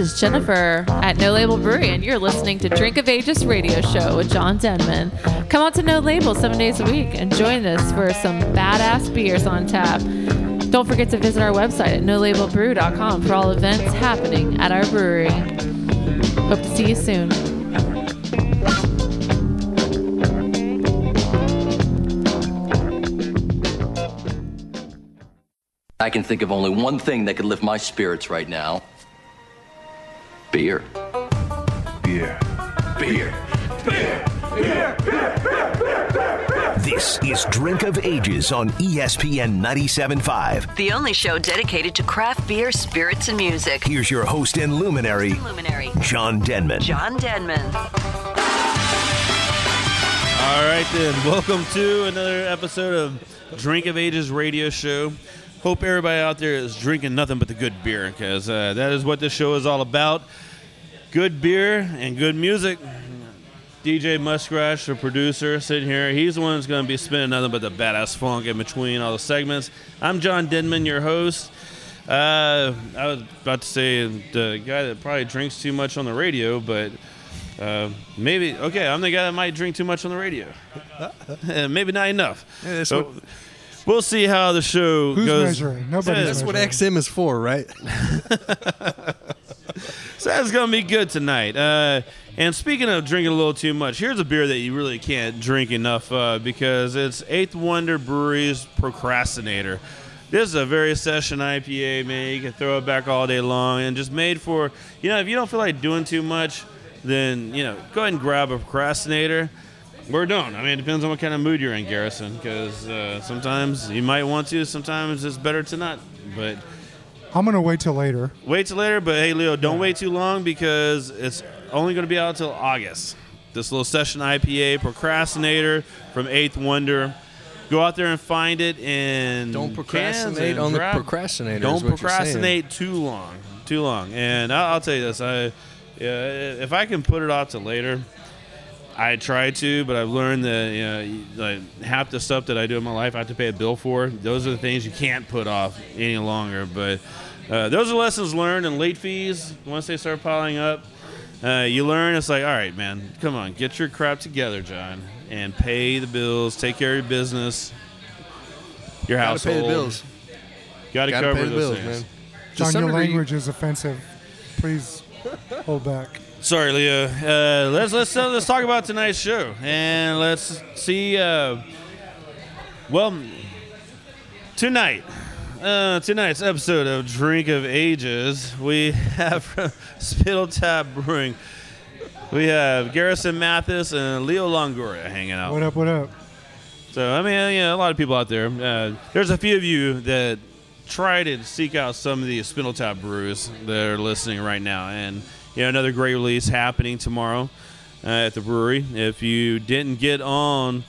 is Jennifer at No Label Brewery, and you're listening to Drink of Ages radio show with John Denman. Come out to No Label seven days a week and join us for some badass beers on tap. Don't forget to visit our website at nolabelbrew.com for all events happening at our brewery. Hope to see you soon. I can think of only one thing that could lift my spirits right now beer. Beer. Beer. Beer. Beer. Beer. This is Drink of Ages on ESPN 97.5. The only show dedicated to craft beer, spirits, and music. Here's your host and luminary, Luminary, John Denman. John Denman. All right, then. Welcome to another episode of Drink of Ages radio show. Hope everybody out there is drinking nothing but the good beer because uh, that is what this show is all about. Good beer and good music. DJ Muskrash, the producer, sitting here. He's the one that's going to be spinning nothing but the badass funk in between all the segments. I'm John Denman, your host. Uh, I was about to say the guy that probably drinks too much on the radio, but uh, maybe okay. I'm the guy that might drink too much on the radio. Uh, maybe not enough. Yeah, So, what- we'll see how the show Who's goes. measuring? Nobody's That's what. XM is for, right? So that's gonna be good tonight. Uh, and speaking of drinking a little too much, here's a beer that you really can't drink enough uh, because it's Eighth Wonder Brewery's Procrastinator. This is a very session IPA, man. You can throw it back all day long, and just made for you know if you don't feel like doing too much, then you know go ahead and grab a Procrastinator. Or don't. I mean, it depends on what kind of mood you're in, Garrison. Because uh, sometimes you might want to. Sometimes it's better to not. But I'm gonna wait till later. Wait till later, but hey, Leo, don't wait too long because it's only going to be out till August. This little session IPA, Procrastinator from Eighth Wonder. Go out there and find it and Don't procrastinate and on the procrastinator Don't what you're procrastinate too long, too long. And I'll, I'll tell you this: I, yeah, if I can put it off to later, I try to, but I've learned that you know, like half the stuff that I do in my life, I have to pay a bill for. Those are the things you can't put off any longer. But uh, those are lessons learned, and late fees once they start piling up, uh, you learn. It's like, all right, man, come on, get your crap together, John, and pay the bills, take care of your business, your Gotta household. pay the bills. Got to Gotta cover pay the those bills, things. man. John, your degree, language is offensive. Please hold back. Sorry, Leo. Uh, let's let's uh, let's talk about tonight's show and let's see. Uh, well, tonight, uh, tonight's episode of Drink of Ages, we have from Spindle Tap Brewing. We have Garrison Mathis and Leo Longoria hanging out. What up? What up? So I mean, you know, a lot of people out there. Uh, there's a few of you that try to seek out some of the Spindle Tap brews that are listening right now, and you know, another great release happening tomorrow uh, at the brewery. If you didn't get on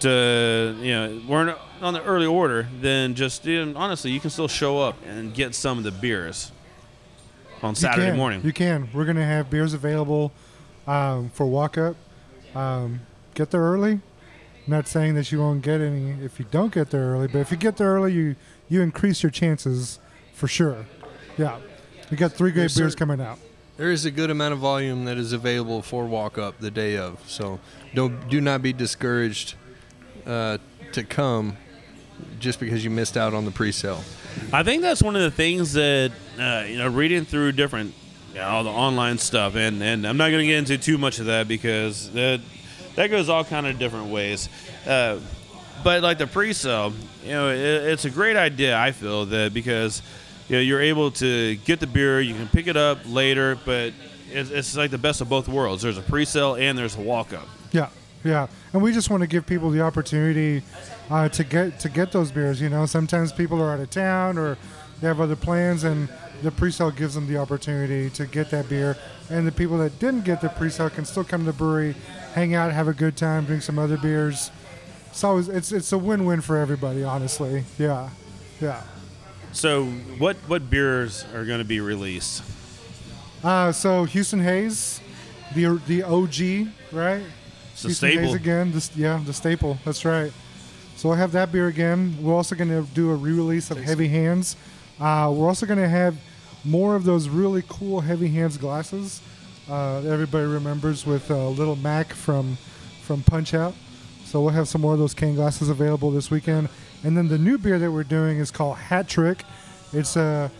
to, you know, weren't on the early order, then just you know, honestly, you can still show up and get some of the beers on You Saturday can. morning. You can. We're gonna have beers available um, for walk up. Um, get there early. Not saying that you won't get any if you don't get there early, but if you get there early, you you increase your chances for sure. Yeah, we got three great Yes, beers sir. coming out. There is a good amount of volume that is available for walk up the day of. So don't do not be discouraged uh, to come just because you missed out on the pre-sale. I think that's one of the things that uh, you know, reading through different, you know, all the online stuff, and and I'm not going to get into too much of that because that that goes all kind of different ways. Uh, but like the pre-sale, you know, it, it's a great idea. I feel that because you know you're able to get the beer, you can pick it up later, but it's, it's like the best of both worlds. There's a pre-sale and there's a walk-up. Yeah, yeah, and we just want to give people the opportunity uh, to get to get those beers. You know, sometimes people are out of town or they have other plans, and the pre-sale gives them the opportunity to get that beer. And the people that didn't get the pre-sale can still come to the brewery, hang out, have a good time, drink some other beers. Always it's it's a win-win for everybody. Honestly, yeah, yeah. So what what beers are going to be released? Uh, so Houston Haze, the the OG, right? It's a Houston staple. Haze again. This, yeah, the staple. That's right. So we'll have that beer again. We're also going to do a re-release of Heavy Hands. Uh, we're also going to have more of those really cool heavy hands glasses. Uh, that everybody remembers with uh, Little Mac from from Punch Out. So we'll have some more of those cane glasses available this weekend. And then the new beer that we're doing is called Hat Trick. It's a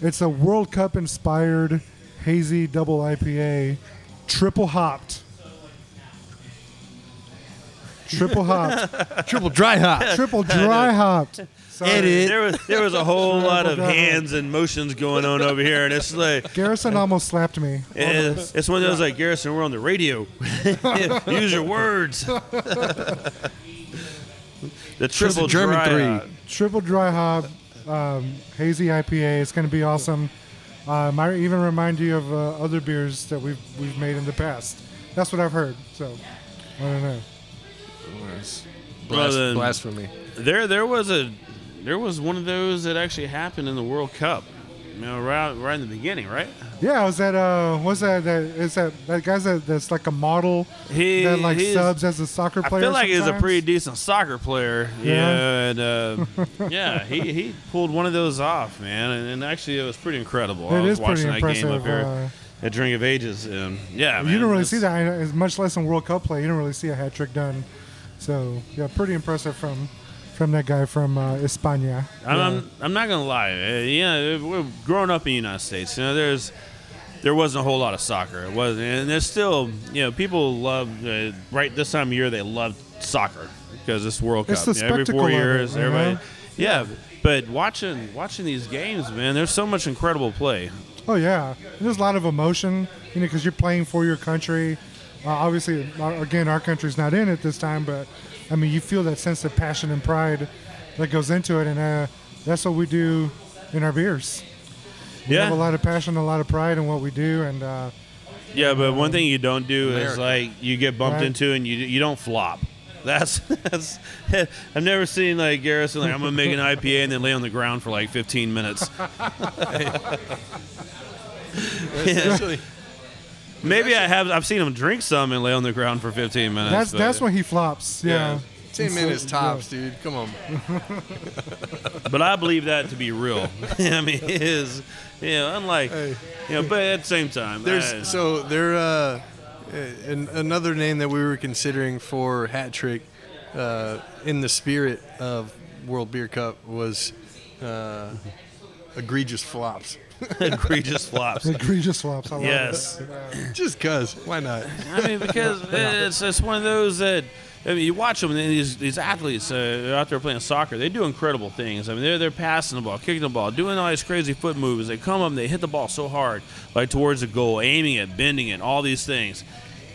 it's a World Cup inspired hazy double IPA, triple hopped. Triple hopped, Triple dry hop. triple dry hopped. Sorry. There was there was a whole lot of hands and motions going on over here, and it's like Garrison almost slapped me. it's, it's one of those like Garrison, we're on the radio. Use your words. The triple German dry three. hop. triple dry hop um, hazy IPA. It's going to be awesome. Uh, might even remind you of uh, other beers that we've we've made in the past. That's what I've heard. So I don't know. Well, Blas- then- blasphemy. There, there was a, there was one of those that actually happened in the World Cup. You know, right, right in the beginning, right? Yeah, was that uh, what's that? That is that that guy's that, that's like a model He that like subs as a soccer player. I feel like he's a pretty decent soccer player. Yeah. Yeah, and uh, yeah, he, he pulled one of those off, man, and, and actually it was pretty incredible. I was is pretty watching that game up impressive. here Uh, at Drink of Ages, and yeah, you man, don't really see that as much less in World Cup play. You don't really see a hat trick done. So yeah, pretty impressive from from that guy from uh, España. I'm, Yeah. I'm, I'm not gonna lie. Uh, yeah, we're growing up in the United States. You know, there's there wasn't a whole lot of soccer. It wasn't, and there's still you know people love uh, right this time of year they love soccer because it's World It's Cup. the You know, every four of it, years, you everybody. know? Yeah, but watching watching these games, man, there's so much incredible play. Oh yeah, there's a lot of emotion, you know, because you're playing for your country. Uh, obviously, again, our country's not in it this time, but I mean, you feel that sense of passion and pride that goes into it, and uh, that's what we do in our beers. We Yeah. have a lot of passion, a lot of pride in what we do, and uh, Yeah, but one thing you don't do is like you get bumped Right. into and you you don't flop. That's that's. I've never seen like Garrison like I'm gonna make an IPA and then lay on the ground for like 15 minutes. Actually, Maybe I have. I've seen him drink some and lay on the ground for 15 minutes. that's but, that's when he flops. Yeah. ten So- minutes yeah. tops, dude. Come on. But I believe that to be real. I mean, it is. You know, unlike. Hey. You know, but at the same time, There's I- so there. Uh, an, another name that we were considering for hat trick, uh, in the spirit of World Beer Cup was uh, egregious flops. egregious flops. Egregious flops. I Yes. it. Just cause, why not? I mean, because it's it's one of those that I mean, you watch them, and these these athletes uh, out there playing soccer, they do incredible things. I mean, they're they're passing the ball, kicking the ball, doing all these crazy foot moves. They come up, and they hit the ball so hard, like towards the goal, aiming it, bending it, all these things,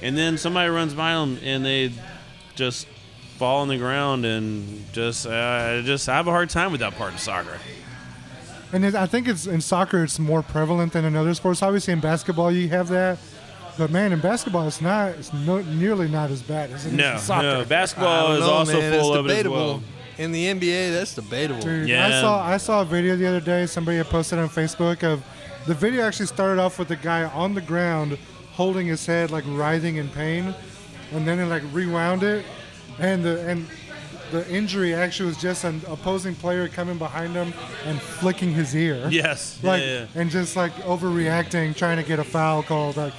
and then somebody runs by them, and they just fall on the ground and just uh, just I have a hard time with that part of soccer. And it, I think it's in soccer it's more prevalent than in other sports. Obviously, in basketball you have that, but man, in basketball it's not. It's no, nearly not as bad as it is No, in soccer. no, I basketball don't is know, also man. full it's of it as debatable. well. In the NBA, that's debatable. Dude, I saw I saw a video the other day. Somebody had posted on Facebook of the video. Actually started off with the guy on the ground holding his head like writhing in pain, and then it like rewound it, and the and the injury actually was just an opposing player coming behind him and flicking his ear. Yes, like yeah, yeah. and just like overreacting, trying to get a foul called. Like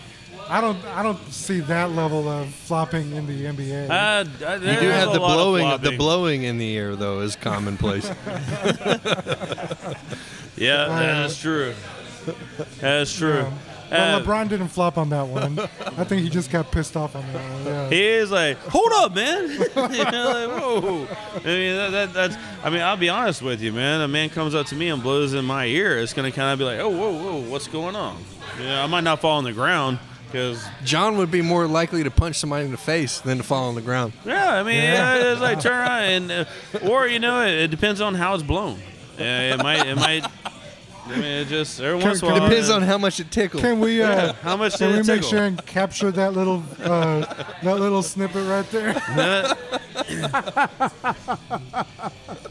I don't I don't see that level of flopping in the NBA. Uh, You do have the lot of blowing. The blowing in the air though is commonplace. Yeah, that is true. That is true. Well, Uh, LeBron didn't flop on that one. I think he just got pissed off on that one. Yeah. he is like, hold up, man. you know, like, whoa. I mean, that, that, that's. I mean, I'll be honest with you, man. A man comes up to me and blows in my ear. It's gonna kind of be like, oh, whoa, whoa, what's going on? Yeah, I might not fall on the ground because, John would be more likely to punch somebody in the face than to fall on the ground. yeah, I mean, it's like turn around and, uh, or you know, it, it depends on how it's blown. Yeah, it might, it might. I mean, it just every once in a can- while. Depends uh, on how much it tickles. Can we uh, how much can did we it make tickle? sure and capture that little uh, that little snippet right there?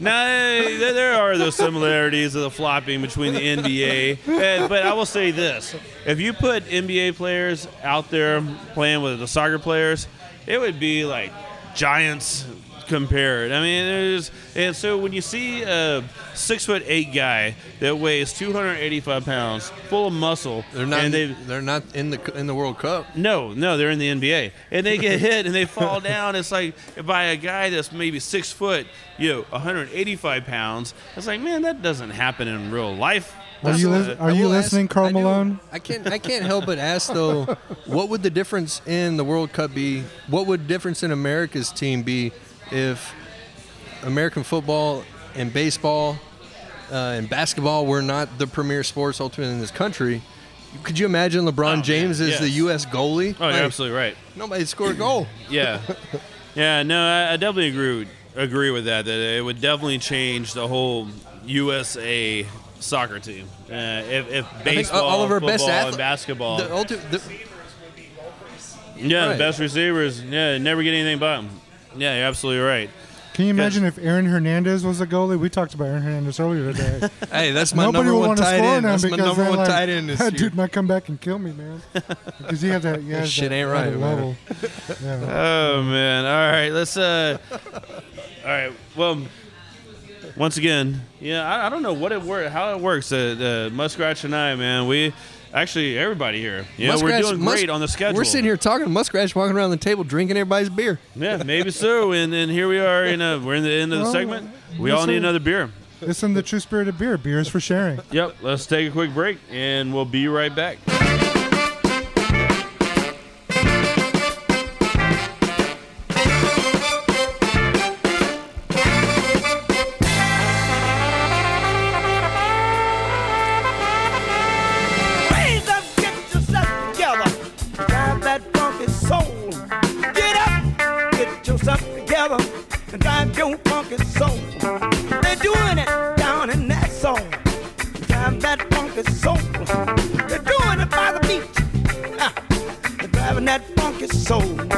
Now, there there are those similarities of the flopping between the NBA. And- but I will say this: if you put NBA players out there playing with the soccer players, it would be like giants compare it. I mean, there's and so when you see a six foot eight guy that weighs 285 pounds, full of muscle, They're not. and they they're not in the in the World Cup. no, no, they're in the NBA, and they get hit and they fall down. It's like by a guy that's maybe six foot, you know, 185 pounds. It's like, man, that doesn't happen in real life. Are you That's, lis- uh, are you will ask- listening, Carl I Malone? I can't. I can't help but ask though, what would the difference in the World Cup be? What would difference in America's team be if American football and baseball uh, and basketball were not the premier sports ultimately in this country? Could you imagine LeBron Oh, James man, as the. U.S. goalie? Oh, you're absolutely right. Nobody scored a goal. Yeah, yeah. No, I, I definitely agree with, agree with that. That it would definitely change the whole USA soccer team. Uh, if, if baseball, all of our best athletes, basketball, The ulti- the, yeah, the best receivers, yeah, never get anything by them. Yeah, you're absolutely right. Can you imagine if Aaron Hernandez was a goalie? We talked about Aaron Hernandez earlier today. hey, that's my Nobody number will one want to tight score end. That's my number one like, tight end this that year. dude might come back and kill me, man. Because he has that, he has Shit that ain't kind right, of man. Yeah. Oh man! All right, let's. uh All right. Well, once again, yeah, I, I don't know what it work, how it works. Uh, uh, Muskrat and I, man, we actually everybody here. Yeah, we're doing Musk- great on the schedule. We're sitting here talking. Muskrat's walking around the table drinking everybody's beer. Yeah, maybe so. And then here we are. In a, we're in the end of the Well, segment. We all need sir. another beer. It's in the true spirit of beer. Beer is for sharing. Yep. Let's take a quick break, and we'll be right back. They're doing it down in that soul. Drive that funky soul. They're doing it by the beach. Ah, driving that funky soul.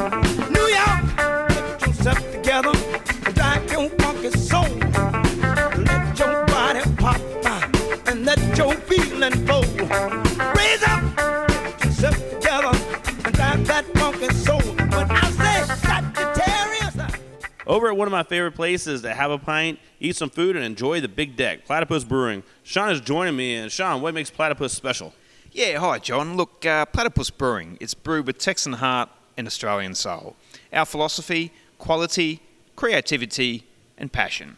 Over at one of my favorite places to have a pint, eat some food, and enjoy the big deck, Platypus Brewing. Sean is joining me, and Sean, what makes Platypus special? Yeah, hi, John. Look, uh, Platypus Brewing. It's brewed with Texan heart and Australian soul. Our philosophy, quality, creativity, and passion.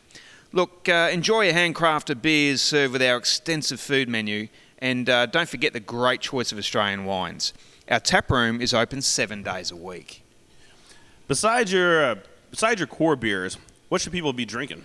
Look, uh, enjoy your handcrafted beers served with our extensive food menu, and uh, don't forget the great choice of Australian wines. Our tap room is open seven days a week. Besides your uh, besides your core beers, what should people be drinking?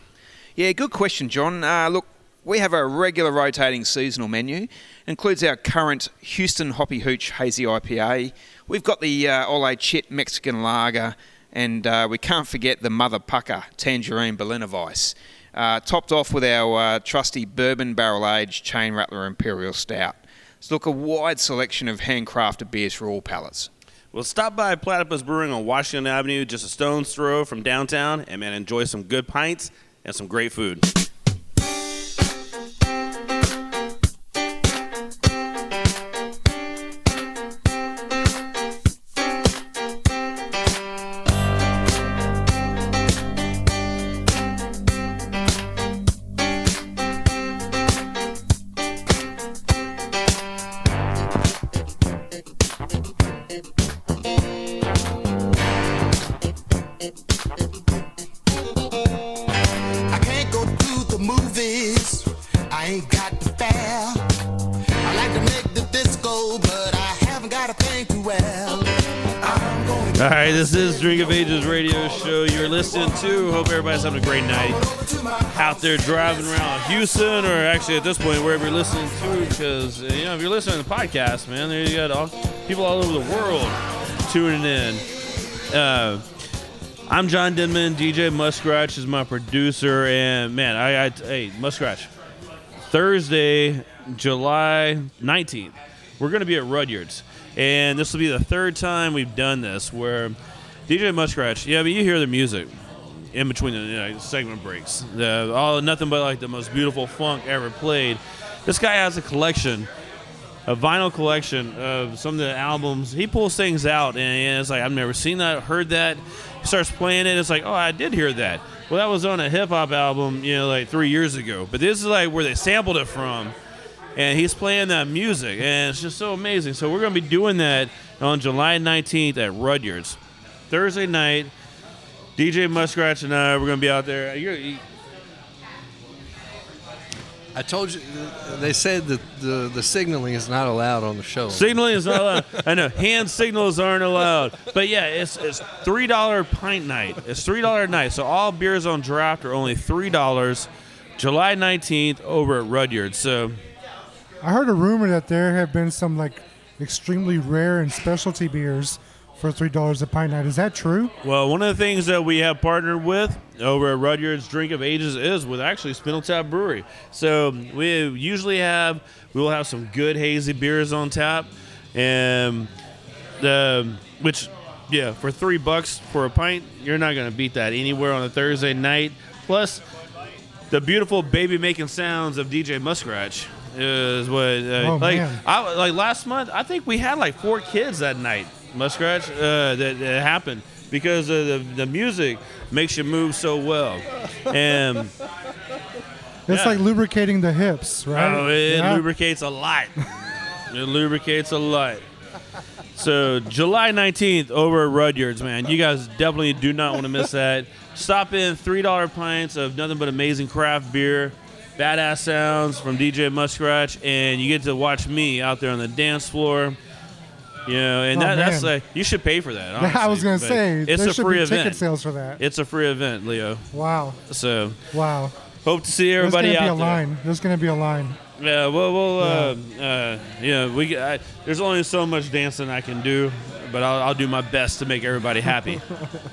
Yeah, good question, John. Uh, look, we have a regular rotating seasonal menu. Includes our current Houston Hoppy Hooch Hazy IPA. We've got the uh, Ole Chit Mexican Lager, and uh, we can't forget the Mother Pucker Tangerine Berliner Weiss. Uh, topped off with our uh, trusty bourbon barrel aged Chain Rattler Imperial Stout. So, look, a wide selection of handcrafted beers for all palates. Well, stop by Platypus Brewing on Washington Avenue, just a stone's throw from downtown, and man, enjoy some good pints and some great food. All right, this is Drink of Ages radio show you're listening to. Hope everybody's having a great night out there driving around Houston, or actually at this point wherever you're listening to, because you know if you're listening to the podcast, man, there you got all, people all over the world tuning in. Uh, I'm John Denman. DJ Muskratch is my producer, and man, I, I hey Muskratch. Thursday, July 19th, we're going to be at Rudyard's. And this will be the third time we've done this where DJ Muskratch, yeah, but you hear the music in between the you know, segment breaks. The, all nothing but like the most beautiful funk ever played. This guy has a collection a vinyl collection of some of the albums. He pulls things out, and it's like I've never seen that, heard that. He starts playing it. It's like, oh, I did hear that. Well, that was on a hip hop album, you know, like three years ago. But this is like where they sampled it from, and he's playing that music, and it's just so amazing. So we're gonna be doing that on July 19th at Rudyard's, Thursday night. DJ Muskrat and I, we're gonna be out there. You're, you, I told you, they said that the, the signaling is not allowed on the show. Signaling is not allowed. I know hand signals aren't allowed. But yeah, it's it's three dollar pint night. It's three dollar night. So all beers on draft are only three dollars. July nineteenth over at Rudyard. So I heard a rumor that there have been some like extremely rare and specialty beers for three dollars a pint night. Is that true? well, one of the things that we have partnered with over at Rudyard's Drink of Ages is with actually Spindle Tap Brewery. So we usually have we will have some good hazy beers on tap, and the which yeah for three bucks for a pint you're not gonna beat that anywhere on a Thursday night. Plus the beautiful baby making sounds of DJ Muskrat is what uh, Oh, like man. I like last month I think we had like four kids that night Muskrat uh, that, that happened because of the, the music makes you move so well and It's Yeah. like lubricating the hips, right? oh, it Yeah. lubricates a lot it lubricates a lot so July 19th over at Rudyard's man you guys definitely do not want to miss that stop in three dollar pints of nothing but amazing craft beer badass sounds from DJ Muskrat, and you get to watch me out there on the dance floor. You know, and Oh, that, that's like you should pay for that. I was gonna but say it's there a should free be event. ticket sales for that. It's a free event, Leo. Wow, So wow. hope to see everybody out there. There's gonna be a line. There's gonna be a line. Yeah, well, well, uh, uh, yeah, we. I, there's only so much dancing I can do, but I'll, I'll do my best to make everybody happy.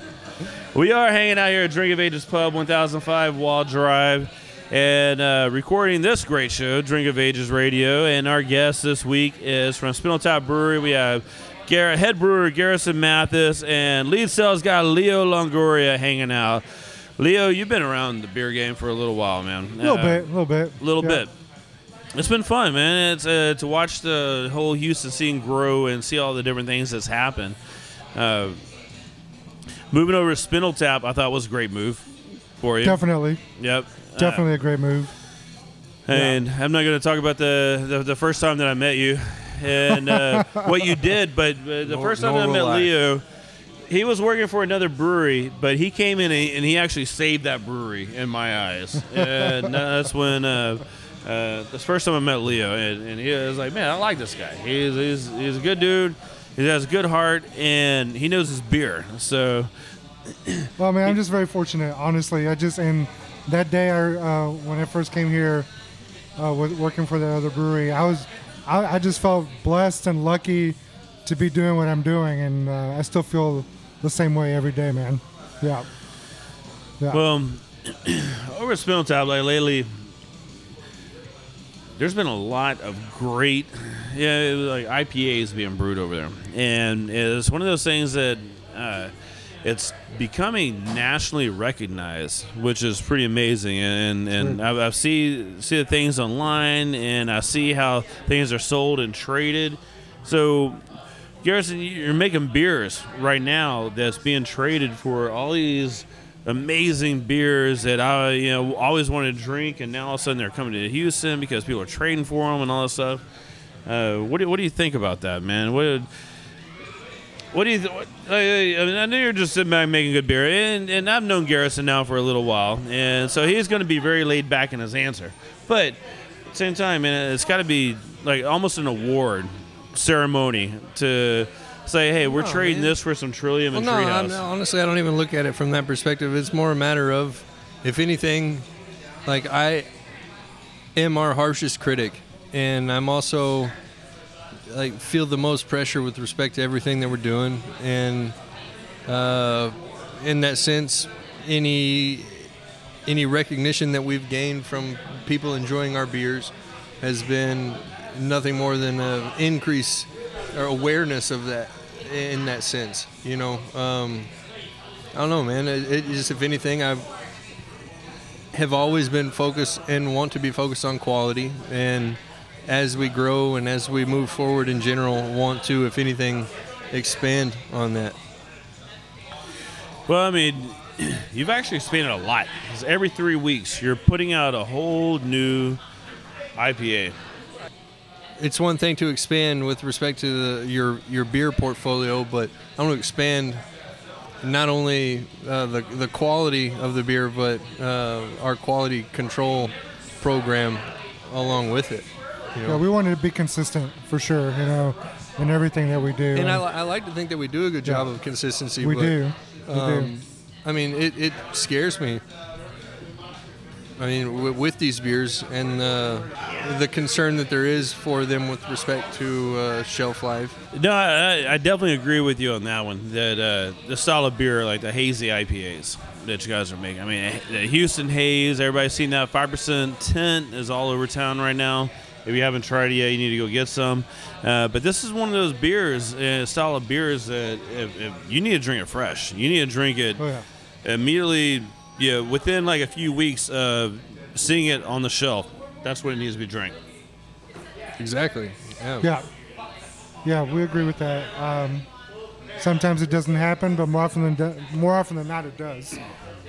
we are hanging out here at Drink of Ages Pub, 1005 Waugh Drive, and uh, recording this great show, Drink of Ages Radio. And our guest this week is from Spindle Tap Brewery. We have Gar- head brewer Garrison Mathis and lead sales guy Leo Longoria hanging out. Leo, you've been around the beer game for a little while, man. A little Uh, bit, a little bit, a little Yeah. bit. It's been fun, man. It's uh, to watch the whole Houston scene grow and see all the different things that's happened. Uh, moving over to Spindle Tap, I thought was a great move for you. Definitely, Yep. Definitely a great move. And I'm not going to talk about the, the the first time that I met you and uh, what you did, but uh, the Nor- first time nor that I met will Leo, he was working for another brewery, but he came in and and he actually saved that brewery in my eyes. and that's when uh, uh, the first time I met Leo, and, and he was like, "Man, I like this guy. He's he's, he's a good dude. He has a good heart, and he knows his beer." So Well, man, I'm just very fortunate, honestly. I just and that day, I uh, when I first came here, uh, working for the other brewery, I was, I, I just felt blessed and lucky to be doing what I'm doing, and uh, I still feel the same way every day, man. Yeah. Yeah. Well, over at Spindle Tap, like lately, there's been a lot of great, yeah, like IPAs being brewed over there, and it's one of those things that uh, it's becoming nationally recognized, which is pretty amazing. And and I've, I've see see the things online, and I see how things are sold and traded. So Garrison, you're making beers right now that's being traded for all these amazing beers that I, you know, always wanted to drink, and now all of a sudden they're coming to Houston because people are trading for them and all this stuff. Uh, what do what do you think about that, man? What what do you? Th- I, I I know you're just sitting back making good beer, and and I've known Garrison now for a little while, and so he's going to be very laid back in his answer. But at the same time, man, it's got to be like almost an award ceremony to say, hey, we're oh, No, trading man. this for some Trillium Well, and no, I'm- honestly, I don't even look at it from that perspective. It's more a matter of, if anything, like I am our harshest critic, and I'm also like feel the most pressure with respect to everything that we're doing, and uh, in that sense, any any recognition that we've gained from people enjoying our beers has been nothing more than an increase or awareness of that in that sense. You know, um, I don't know, man. It, it just, if anything, I have always been focused and want to be focused on quality and as we grow and as we move forward in general, want to, if anything, expand on that. Well, I mean, you've actually expanded a lot. 'Cause every three weeks, you're putting out a whole new IPA. It's one thing to expand with respect to the, your your beer portfolio, but I want to expand not only uh, the the quality of the beer, but uh, our quality control program along with it. You know? Yeah, we wanted to be consistent for sure, you know, in everything that we do. And I, I like to think that we do a good job Yeah. of consistency. We but, do. We do. um, I mean, it, it scares me. I mean, w- with these beers and uh, the concern that there is for them with respect to uh, shelf life. No, I, I definitely agree with you on that one. That uh, the style of beer, like the hazy IPAs that you guys are making. I mean, the Houston Haze. Everybody's seen that. Five percent tint is all over town right now. If you haven't tried it yet, you need to go get some. Uh, but this is one of those beers, uh, style of beers that if, if you need to drink it fresh. You need to drink it Oh, yeah. immediately. Yeah, within like a few weeks of seeing it on the shelf. That's what it needs to be drank. Exactly. Yeah. Yeah. Yeah, we agree with that. Um, sometimes it doesn't happen, but more often than do- more often than not, it does.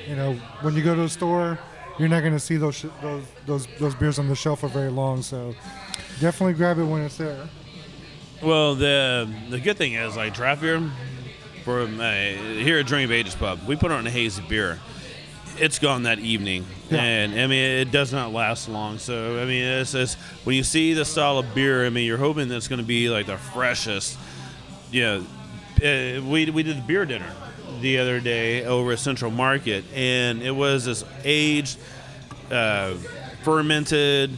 You know, when you go to a store, you're not going to see those, sh- those those those beers on the shelf for very long. So definitely grab it when it's there. Well, the the good thing is like draft beer for uh, here at Drink of Ages Pub, we put on a hazy beer. It's gone that evening, Yeah. and I mean it does not last long. So I mean, it's, it's when you see the style of beer, I mean you're hoping that it's going to be like the freshest. You know, uh, we we did the beer dinner the other day over at Central Market, and it was this aged, uh, fermented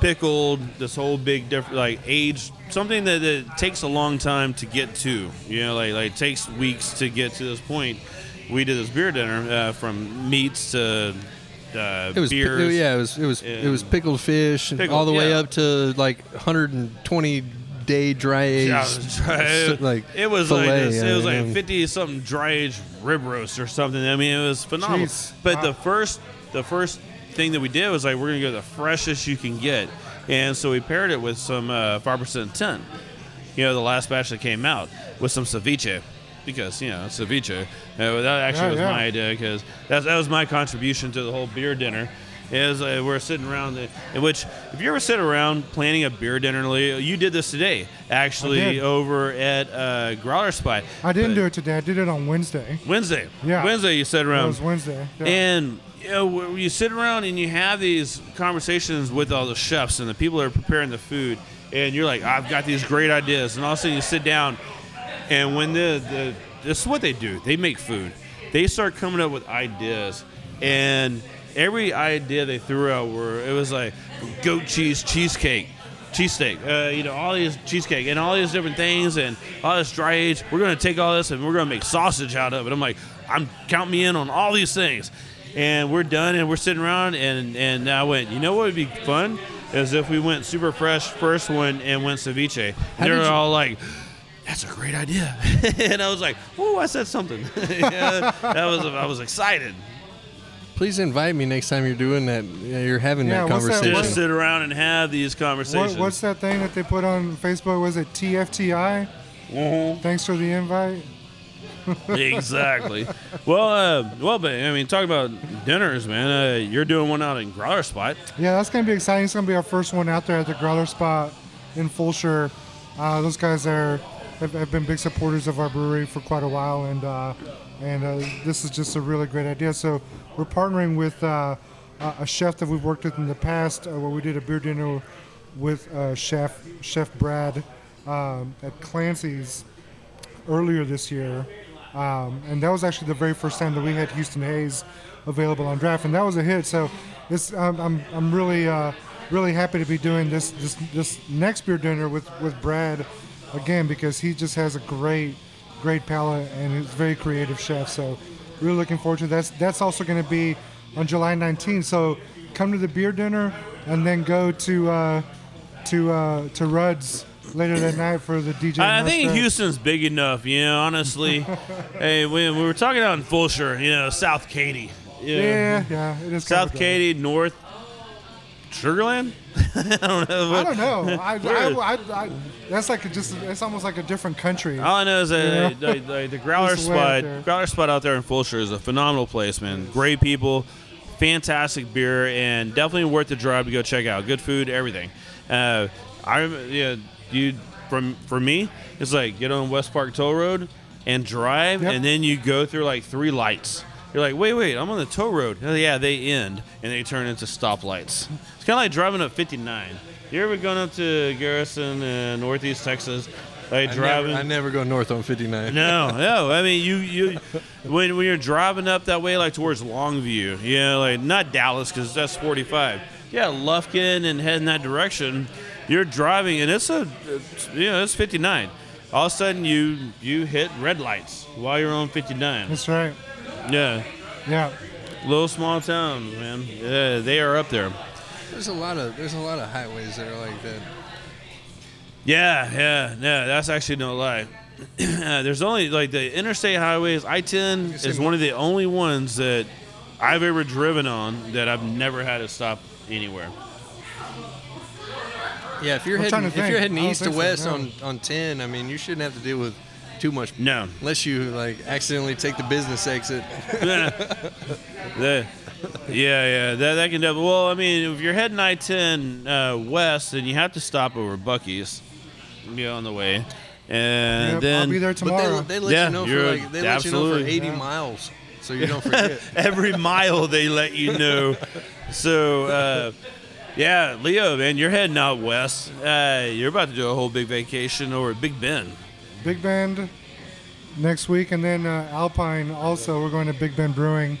pickled this whole big different like aged something that, that takes a long time to get to you know like like takes weeks to get to this point. We did this beer dinner uh, from meats to uh, It was beers. yeah, it was it was it was pickled fish Pickled, all the way up to like 120 day dry aged Yeah, like it was like this, it was I like fifty something dry aged rib roast or something. I mean, it was phenomenal. But Wow. the first the first thing that we did was like we're gonna go the freshest you can get, and so we paired it with some uh, five percent ten. You know, the last batch that came out with some ceviche. Because you know ceviche, uh, that actually Yeah, was yeah. my idea. Because that, that was my contribution to the whole beer dinner. Is uh, we're sitting around, the, in which if you ever sit around planning a beer dinner, you did this today actually over at uh, Growler Spot. I didn't But do it today. I did it on Wednesday. Wednesday. Yeah. Wednesday you sit around. It was Wednesday. Yeah. And you know, you sit around and you have these conversations with all the chefs and the people that are preparing the food, and you're like, I've got these great ideas, and all of a sudden you sit down, and when the, the this is what they do, they make food, they start coming up with ideas, and every idea they threw out were it was like goat cheese cheesecake. Cheesesteak, uh, you know, all these cheesecake and all these different things and all this dry age. We're gonna take all this and we're gonna make sausage out of it. I'm like, I'm count me in on all these things, and we're done and we're sitting around and and I went, you know what would be fun is if we went super fresh first one and went ceviche. And they were you- all like, that's a great idea, and I was like, oh, I said something. yeah, that was I was excited. Please invite me next time you're doing that. yeah, You're having Yeah, that what's that- conversation. Just sit around and have these conversations. What, what's that thing that they put on Facebook? Was it TFTI? Mhm. Thanks for the invite. exactly. Well, uh, well, but I mean, talk about dinners, man. Uh, you're doing one out in Growler Spot. Yeah, that's gonna be exciting. It's gonna be our first one out there at the Growler Spot in Fulshear. Uh, those guys are have, have been big supporters of our brewery for quite a while, and uh, and uh, this is just a really great idea. So we're partnering with uh, a chef that we've worked with in the past, uh, where we did a beer dinner with uh, chef Chef Brad um, at Clancy's earlier this year, um, and that was actually the very first time that we had Houston Haze available on draft, and that was a hit. So I'm I'm really uh, really happy to be doing this this this next beer dinner with with Brad again because he just has a great great palate and he's a very creative chef. So really looking forward to that. That's that's also going to be on July 19th. So come to the beer dinner and then go to uh, to uh, to Rudd's later that night for the DJ. I think Mustard. Houston's big enough, you know. Honestly, hey, when we were talking out in Fulshear, you know, South Katy, you know, Yeah, yeah, it is. South. Katy, North Sugarland? I don't know. I don't know. I, I, I, I, that's like a, just it's almost like a different country. All I know is that the, the, the Growler Just way out Spot, there. Growler Spot out there in Fulshear is a phenomenal place, man. Great people, fantastic beer, and definitely worth the drive to go check out. Good food, everything. Uh, I yeah, you from for me, it's like get on West Park Toll Road and drive, Yep. and then you go through like three lights. You're like, wait, wait, I'm on the tow road. Oh, yeah, they end and they turn into stoplights. It's kind of like driving up 59. You ever gone up to Garrison, uh, Northeast Texas? Like I driving. never, I never go north on 59. No, no. I mean, you you when when you're driving up that way, like towards Longview, you know, like not Dallas because that's 45. Yeah, Lufkin and heading that direction. You're driving, and it's a, it's, you know, it's 59. All of a sudden, you you hit red lights while you're on 59. That's right. Yeah, Yeah. little small towns, man. Yeah, they are up there. There's a lot of there's a lot of highways that are like that. Yeah, yeah, yeah. That's actually no lie. There's only like the interstate highways. I-10 is one of the only ones that I've ever driven on that I've never had to stop anywhere. Yeah, if you're I'm heading if you're heading east to think so, west no. on on 10, I mean, you shouldn't have to deal with too much. No. Unless you like accidentally take the business exit. The- yeah, yeah. That that can definitely. Well, I mean, if you're heading I-10 uh, west, then you have to stop over Buc-ee's, you know, on the way, and Yep, then I'll be there But tomorrow. they, they let Yeah, you know for like they let you know for absolutely. 80 miles, so you don't forget. every mile they let you know. So, uh, yeah, Leo, man, you're heading out west. Uh, you're about to do a whole big vacation over at Big Bend. Big Bend next week, and then uh, Alpine also. We're going to Big Bend Brewing.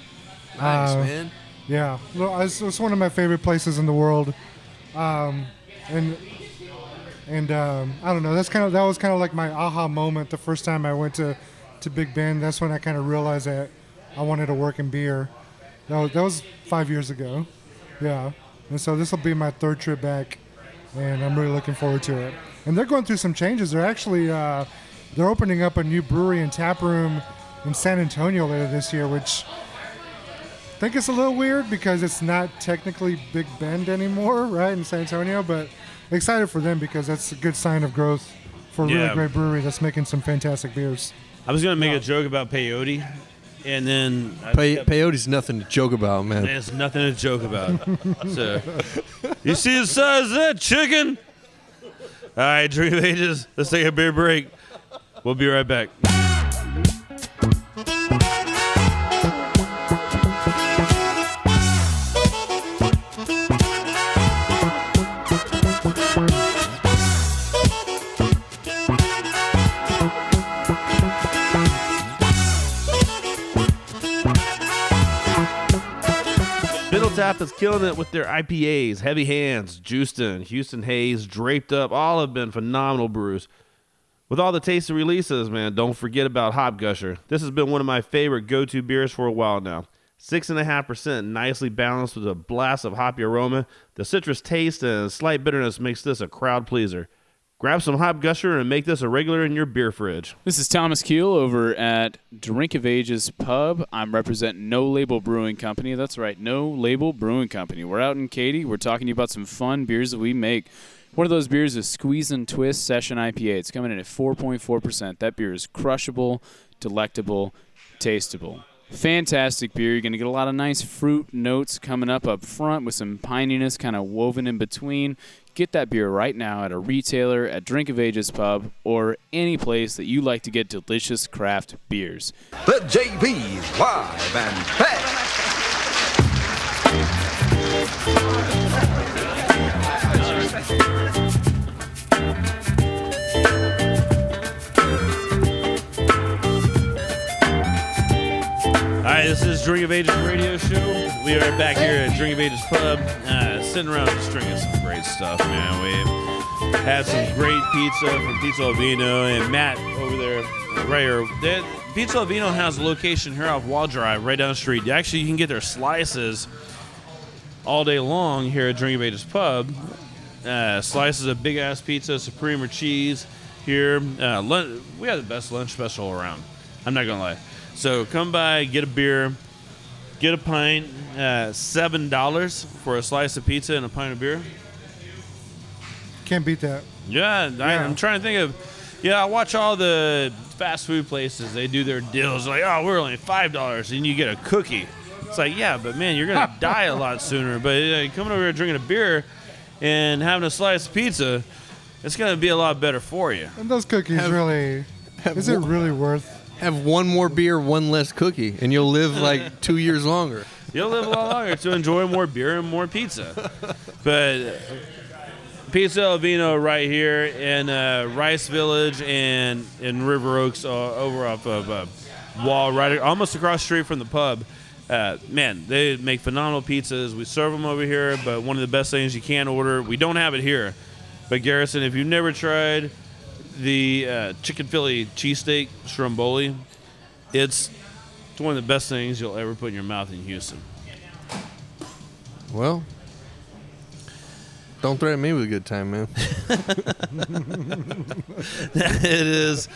nice, Uh, man. Yeah, it's one of my favorite places in the world, um, and and um, I don't know. That's kind of that was kind of like my aha moment the first time I went to to Big Bend. That's when I kind of realized that I wanted to work in beer. That was, that was five years ago. Yeah, and so this will be my third trip back, and I'm really looking forward to it. And they're going through some changes. They're actually uh, they're opening up a new brewery and tap room in San Antonio later this year, which I think it's a little weird because it's not technically Big Bend anymore, right, in San Antonio. But excited for them because that's a good sign of growth for a Yeah. really great brewery that's making some fantastic beers. I was gonna make a joke about peyote, and then I- Pey- peyote's nothing to joke about, man. there's nothing to joke about. so, you see the size of that chicken? All right, Drink of Ages. Let's take a beer break. We'll be right back. Tap is killing it with their IPAs. Heavy Hands, Houston, Houston Haze, Draped Up, all have been phenomenal brews. With all the tasty releases, man, don't forget about Hop Gusher. This has been one of my favorite go-to beers for a while now. Six and a half percent, nicely balanced with a blast of hoppy aroma. The citrus taste and slight bitterness makes this a crowd pleaser. Grab some Hop Gusher and make this a regular in your beer fridge. This is Thomas Keel over at Drink of Ages Pub. I'm representing No Label Brewing Company. That's right, No Label Brewing Company. We're out in Katy. We're talking to you about some fun beers that we make. One of those beers is Squeeze and Twist Session IPA. It's coming in at 4.4%. That beer is crushable, delectable, tastable. Fantastic beer. You're going to get a lot of nice fruit notes coming up up front with some pininess kind of woven in between. Get that beer right now at a retailer, at Drink of Ages Pub, or any place that you like to get delicious craft beers. The JB's live and back. Right, this is Drink of Ages Radio Show. We are back here at Drink of Ages Pub, uh, sitting around just drinking some great stuff, man. We had some great pizza from Pizza Alvino and Matt over there, right here. They- pizza Alvino has a location here off Waugh Drive, right down the street. Actually, you can get their slices all day long here at Drink of Ages Pub. Uh, slices of big ass pizza, supreme or cheese here. Uh, lun- we have the best lunch special around. I'm not gonna lie. So come by, get a beer, get a pint, uh, seven dollars for a slice of pizza and a pint of beer. Can't beat that. Yeah, I, I'm trying to think of. Yeah, I watch all the fast food places. They do their deals like, oh, we're only five dollars, and you get a cookie. It's like, yeah, but man, you're gonna die a lot sooner. But uh, coming over here drinking a beer and having a slice of pizza, it's gonna be a lot better for you. And those cookies Have- really, is it really worth? Have one more beer, one less cookie, and you'll live like two years longer. You'll live a lot longer to enjoy more beer and more pizza. But Pizza El Vino right here in uh, Rice Village and in River Oaks, uh, over off of uh, Waugh, right almost across the street from the pub. Uh, man, they make phenomenal pizzas. We serve them over here, but one of the best things you can order, we don't have it here. But Garrison, if you've never tried the uh, chicken Philly cheesesteak stromboli, it's it's one of the best things you'll ever put in your mouth in Houston. Well, don't threaten me with a good time, man. it is.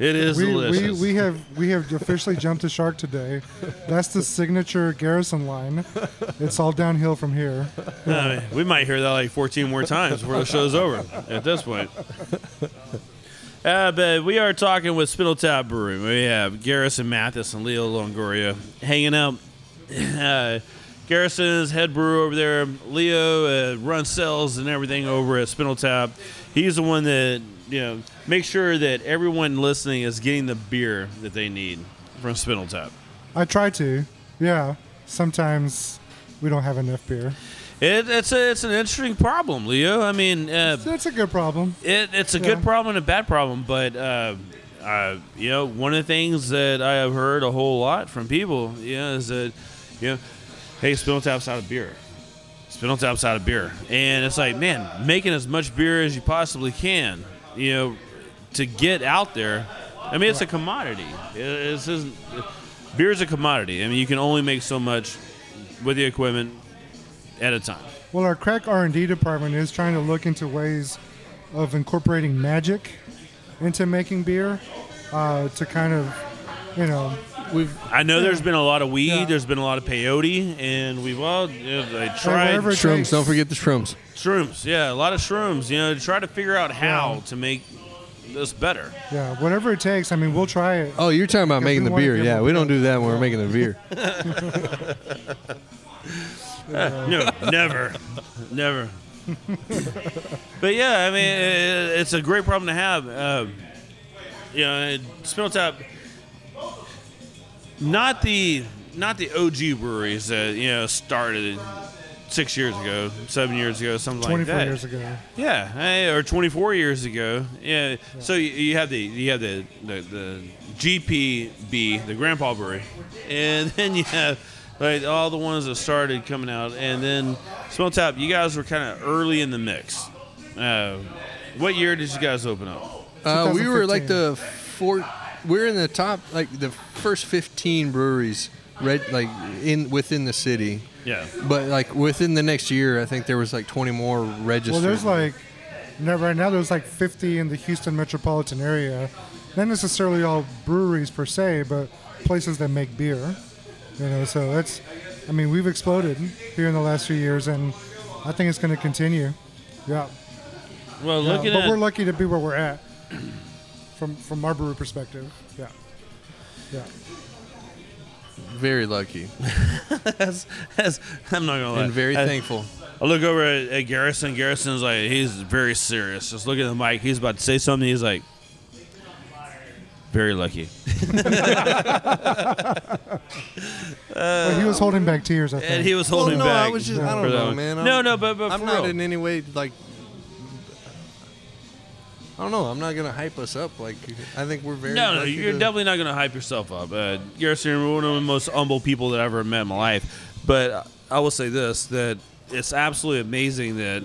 It is we, we, delicious. we have we have officially jumped the shark today. That's the signature Garrison line. It's all downhill from here. I mean, we might hear that like 14 more times before the show's over at this point. Uh, but we are talking with Spindle Tap Brewery. We have Garrison Mathis and Leo Longoria hanging out. Uh, Garrison is head brewer over there. Leo uh, runs sales and everything over at Spindle Tap. He's the one that you know makes sure that everyone listening is getting the beer that they need from Spindle Tap. I try to. Yeah. Sometimes we don't have enough beer. It, it's a, it's an interesting problem, Leo. I mean, uh, That's a good problem. It, it's a Yeah. good problem and a bad problem, but uh, uh, you know, one of the things that I have heard a whole lot from people, you know, is that you know, hey, Spindle Tap's out of beer. Spindle Tap's out of beer, and it's like, man, making as much beer as you possibly can, you know, to get out there. I mean, it's a commodity. It, it's just, beer's a commodity. I mean, you can only make so much with the equipment at a time. Well, our crack R and D department is trying to look into ways of incorporating magic into making beer uh, to kind of, you know, we've. I know Yeah. there's been a lot of weed. Yeah. There's been a lot of peyote, and we've all you know, like, tried whatever it Shrooms. takes. Don't forget the shrooms. shrooms. Yeah, a lot of shrooms. You know, to try to figure out how Yeah. to make this better. Yeah, whatever it takes. I mean, we'll try it. Oh, you're talking about If making the beer. Yeah, we don't do that when we're making the beer. no, never, never. but yeah, I mean, it, it's a great problem to have. Uh, you know, Spindle Tap, not the not the OG breweries that you know started six years ago, seven years ago, something like that. 24 that. years ago. Yeah, or 24 years ago. Yeah. So you, you have the you have the, the the GPB, the Grandpa Brewery, and then you have like all the ones that started coming out, and then Spindle Tap. You guys were kind of early in the mix. Uh, what year did you guys open up? Uh, we were like the four. We're in the top, like the first 15 breweries, red, like in within the city. Yeah. But like within the next year, I think there was like 20 more registered. Well, there's like, no, right now there's like 50 in the Houston metropolitan area. Not necessarily all breweries per se, but places that make beer. You know, so that's, I mean, we've exploded here in the last few years, and I think it's going to continue. Yeah. Well, Yeah, looking but at we're lucky to be where we're at from from our brewery perspective. Yeah. Yeah. very lucky as, as, I'm not gonna lie, and very As- thankful. I look over at, at Garrison. Garrison's like, he's very serious. Just looking at the mic. He's about to say something. He's like, very lucky. But he was holding back tears, I think. And he was Well, holding no, back. I was just, I don't know, man. I'm, no, no, but, but I'm not in any way like. I don't know. I'm not gonna hype us up. Like I think we're very. No, no, lucky you're to- definitely not going to hype yourself up. Uh, you're one of the most humble people that I've ever met in my life. But I will say this: that it's absolutely amazing that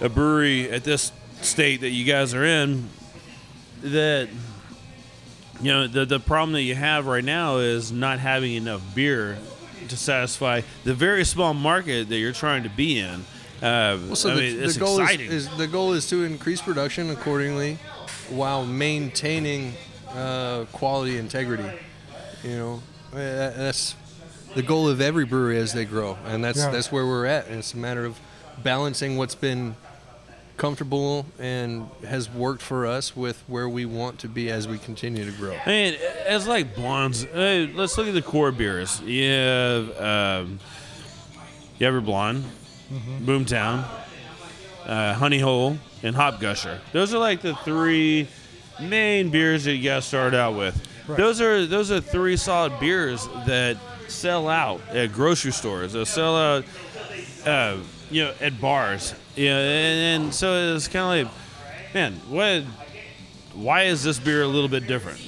a brewery at this state that you guys are in, that you know the the problem that you have right now is not having enough beer to satisfy the very small market that you're trying to be in. Uh, Well, so I the, mean, the goal is, exciting. is the goal is to increase production accordingly, while maintaining uh, quality integrity. You know, Uh, that's the goal of every brewery as they grow, and that's Yeah. that's where we're at. And it's a matter of balancing what's been comfortable and has worked for us with where we want to be as we continue to grow. I mean, as like blondes, uh, let's look at the core beers. You have um, you have your blonde, Boomtown, uh, Honey Hole, and Hop Gusher. Those are like the three main beers that you got to start out with. Right. Those are those are three solid beers that sell out at grocery stores. They sell out, uh, you know, at bars. Yeah, and, and so it's kind of like, man, what? Why is this beer a little bit different?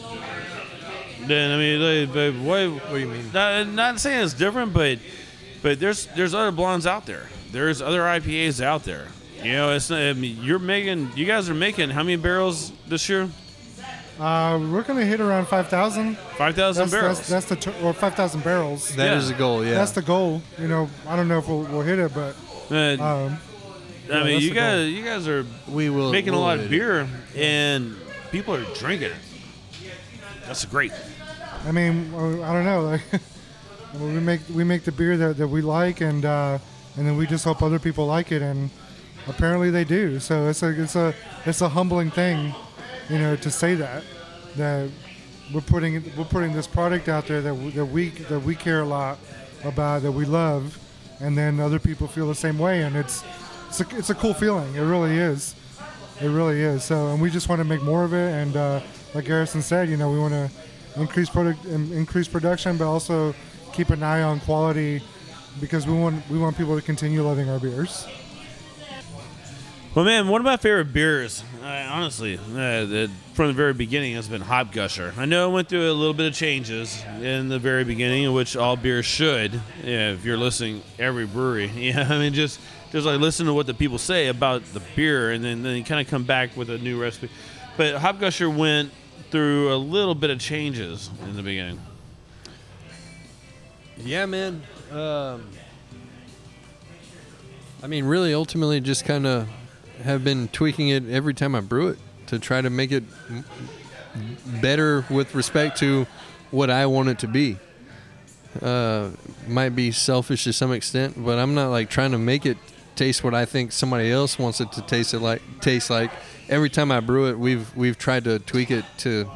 Then I mean, like, but what? What do you mean? Not, not saying it's different, but but there's there's other blondes out there. There's other IPAs out there. You know, it's not, I mean, you're making. You guys are making how many barrels this year? Uh, we're gonna hit around five thousand. Five thousand That's, barrels. that's, that's the t- or five thousand barrels. That is the goal, yeah. That's the goal. You know, I don't know if we'll, we'll hit it, but Uh, um, I yeah, mean, you guys, goal. you guys are we will making a we'll lot hit of it. beer, and people are drinking it. That's great. I mean, uh, I don't know. Like, we make we make the beer that, that we like, and uh, and then we just hope other people like it, and apparently they do. So it's a it's a it's a humbling thing, you know, to say that that we're putting we're putting this product out there that we, that we that we care a lot about that we love, and then other people feel the same way, and it's it's a, it's a cool feeling. It really is. It really is. So, and we just want to make more of it. And uh, like Garrison said, you know, we want to increase product, increase production, but also keep an eye on quality because we want we want people to continue loving our beers. Well, man, one of my favorite beers, uh, honestly, uh, the, from the very beginning, has been Hop Gusher. I know it went through a little bit of changes in the very beginning, which all beers should. Yeah, if you're listening, every brewery, yeah, I mean, just just like listen to what the people say about the beer, and then then you kind of come back with a new recipe. But Hop Gusher went through a little bit of changes in the beginning. Yeah, man. Um, I mean, really, ultimately, just kind of have been tweaking it every time I brew it to try to make it better with respect to what I want it to be. Uh, might be selfish to some extent, but I'm not like trying to make it taste what I think somebody else wants it to taste it like. Taste like every time I brew it, we've we've tried to tweak it to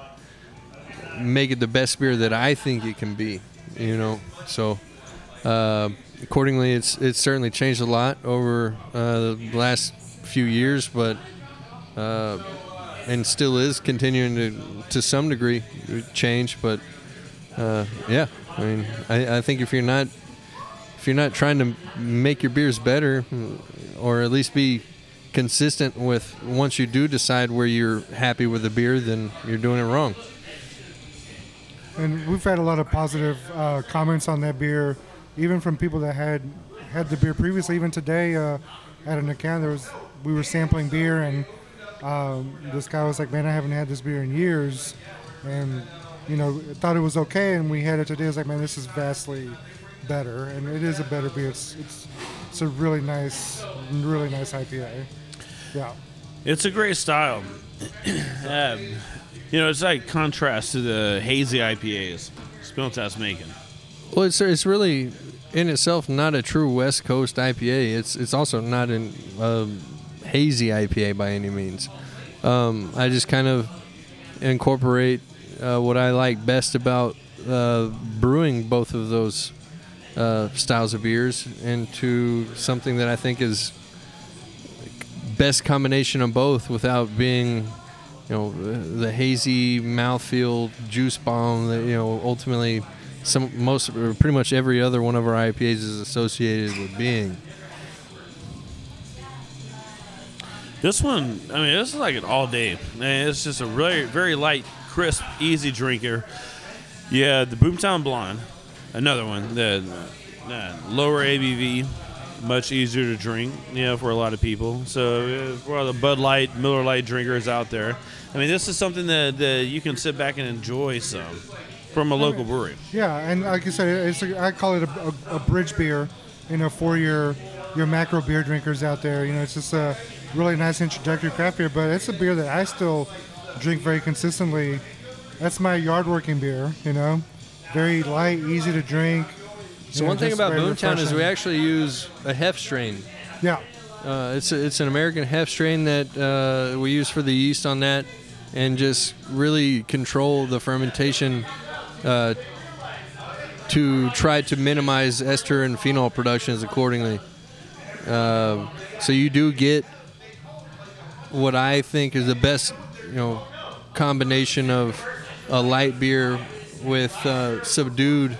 make it the best beer that I think it can be. You know, so uh, accordingly, it's it's certainly changed a lot over uh, the last few years, but uh, and still is continuing to to some degree change. But uh, yeah, I mean, I, I think if you're not if you're not trying to make your beers better, or at least be consistent with once you do decide where you're happy with the beer, then you're doing it wrong. And we've had a lot of positive uh, comments on that beer, even from people that had had the beer previously. Even today, uh, at an account, there was we were sampling beer, and um, this guy was like, "Man, I haven't had this beer in years," and you know, thought it was okay. And we had it today. I was like, "Man, this is vastly better, and it is a better beer. It's it's, it's a really nice, really nice IPA." Yeah. It's a great style. um, you know, it's like contrast to the hazy IPAs Spiltas making. Well, it's it's really in itself not a true West Coast IPA. It's it's also not a um, hazy IPA by any means. Um, I just kind of incorporate uh, what I like best about uh, brewing both of those uh, styles of beers into something that I think is best combination of both without being you know the hazy mouthfeel juice bomb that you know ultimately some most pretty much every other one of our IPAs is associated with being. This one, I mean, this is like an all day. Man, it's just a really very light, crisp, easy drinker. Yeah, the Boomtown Blonde, another one. The uh, lower ABV, much easier to drink. You know, for a lot of people. So uh, for all the Bud Light, Miller Light drinkers out there, I mean, this is something that, that you can sit back and enjoy some from a local brewery. Yeah, and like you said, it's a, I call it a, a, a bridge beer, you know, for your your macro beer drinkers out there. You know, it's just a really nice introductory craft beer, but it's a beer that I still drink very consistently. That's my yard working beer, you know, very light, easy to drink. So You know, one thing about very Boomtown is we actually use a hef strain. Yeah. Uh, it's a, it's an American hef strain that uh, we use for the yeast on that, and just really control the fermentation uh, to try to minimize ester and phenol productions accordingly. Uh, so you do get what I think is the best, you know, combination of a light beer with uh, subdued,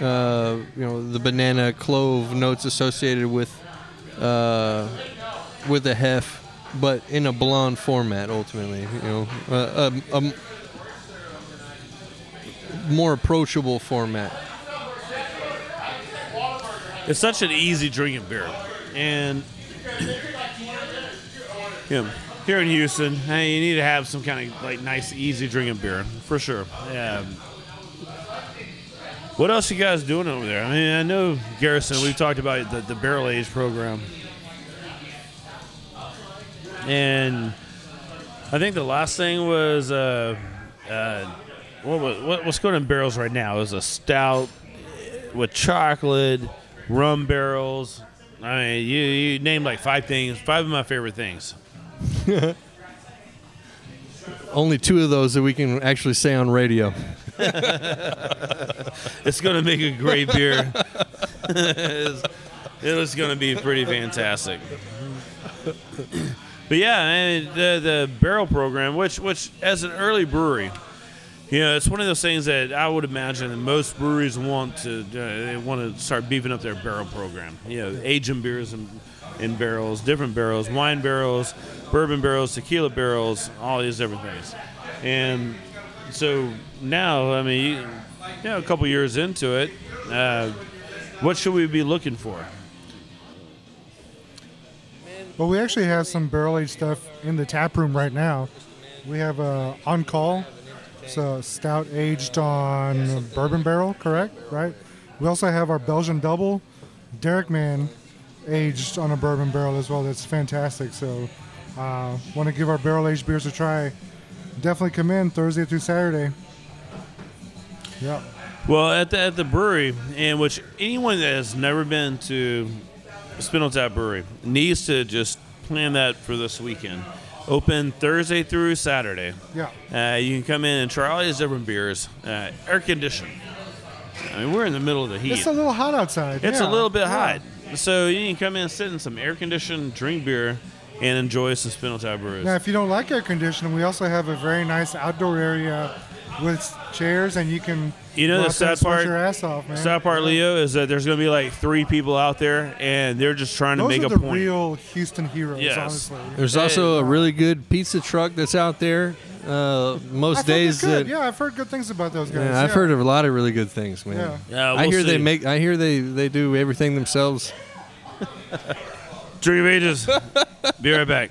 uh, you know, the banana clove notes associated with uh, with a hef, but in a blonde format. Ultimately, you know, more approachable format. It's such an easy drinking beer, and know, here in Houston, hey, you need to have some kind of like nice, easy drinking beer for sure. Um, what else you guys doing over there? I mean, I know Garrison. We've talked about the, the barrel age program, and I think the last thing was uh, uh, what, was- what what's going in barrels right now is a stout with chocolate, rum barrels. I mean, you you name like five things, five of my favorite things. Only two of those that we can actually say on radio. it's going to make a great beer. it was going to be pretty fantastic. But yeah, and the the barrel program, which which as an early brewery, you know, it's one of those things that I would imagine that most breweries want to uh, they want to start beefing up their barrel program. You know, aging beers in, in barrels, different barrels, wine barrels, bourbon barrels, tequila barrels, all these different things. And so now, I mean, you, know, a couple years into it, uh, what should we be looking for? Well, we actually have some barrel aged stuff in the tap room right now. We have uh, on call, so stout aged on bourbon barrel, correct? Right. We also have our Belgian double, Derek Man, aged on a bourbon barrel as well. That's fantastic. So, uh, want to give our barrel aged beers a try? Definitely come in Thursday through Saturday. Yeah. Well, at the, at the brewery, in which anyone that has never been to Spindle Tap Brewery needs to just plan that for this weekend. Open Thursday through Saturday. Yeah. Uh, you can come in and try all these different beers. Uh, air conditioned. I mean, we're in the middle of the heat. It's a little hot outside. It's yeah. a little bit Yeah. hot. So you can come in, sit in some air conditioned, drink beer, and enjoy some Spindle Tap Brews. Now, if you don't like air conditioning, we also have a very nice outdoor area with chairs, and you can. You know go the out there and sad part. Your ass off, man. Sad part, Leo, is that there's going to be like three people out there, and they're just trying to make are a the point. real Houston heroes, Yes. honestly. There's also a really good pizza truck that's out there. Uh, most I've heard they're days that yeah, I've heard good things about those guys. Yeah, I've heard of a lot of really good things, man. Yeah. Yeah, I we'll hear see. they make. I hear they they do everything themselves. Dream Ages. Be right back.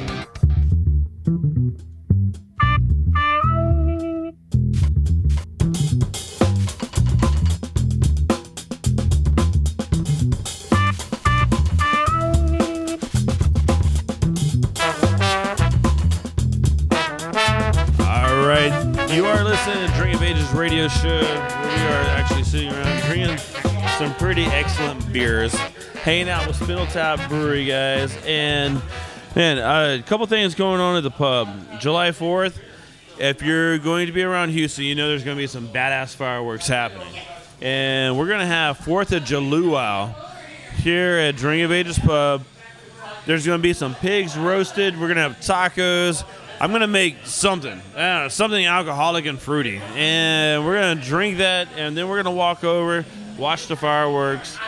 radio show we are actually sitting around drinking some pretty excellent beers. hanging out with Spindle Tap Brewery, guys. And man, a couple things going on at the pub. July 4th, if you're going to be around Houston, you know there's going to be some badass fireworks happening. And we're going to have 4th of July here at Drink of Ages Pub. There's going to be some pigs roasted. We're going to have tacos. I'm to make something, know, something alcoholic and fruity. And we're to drink that, and then we're to walk over, watch the fireworks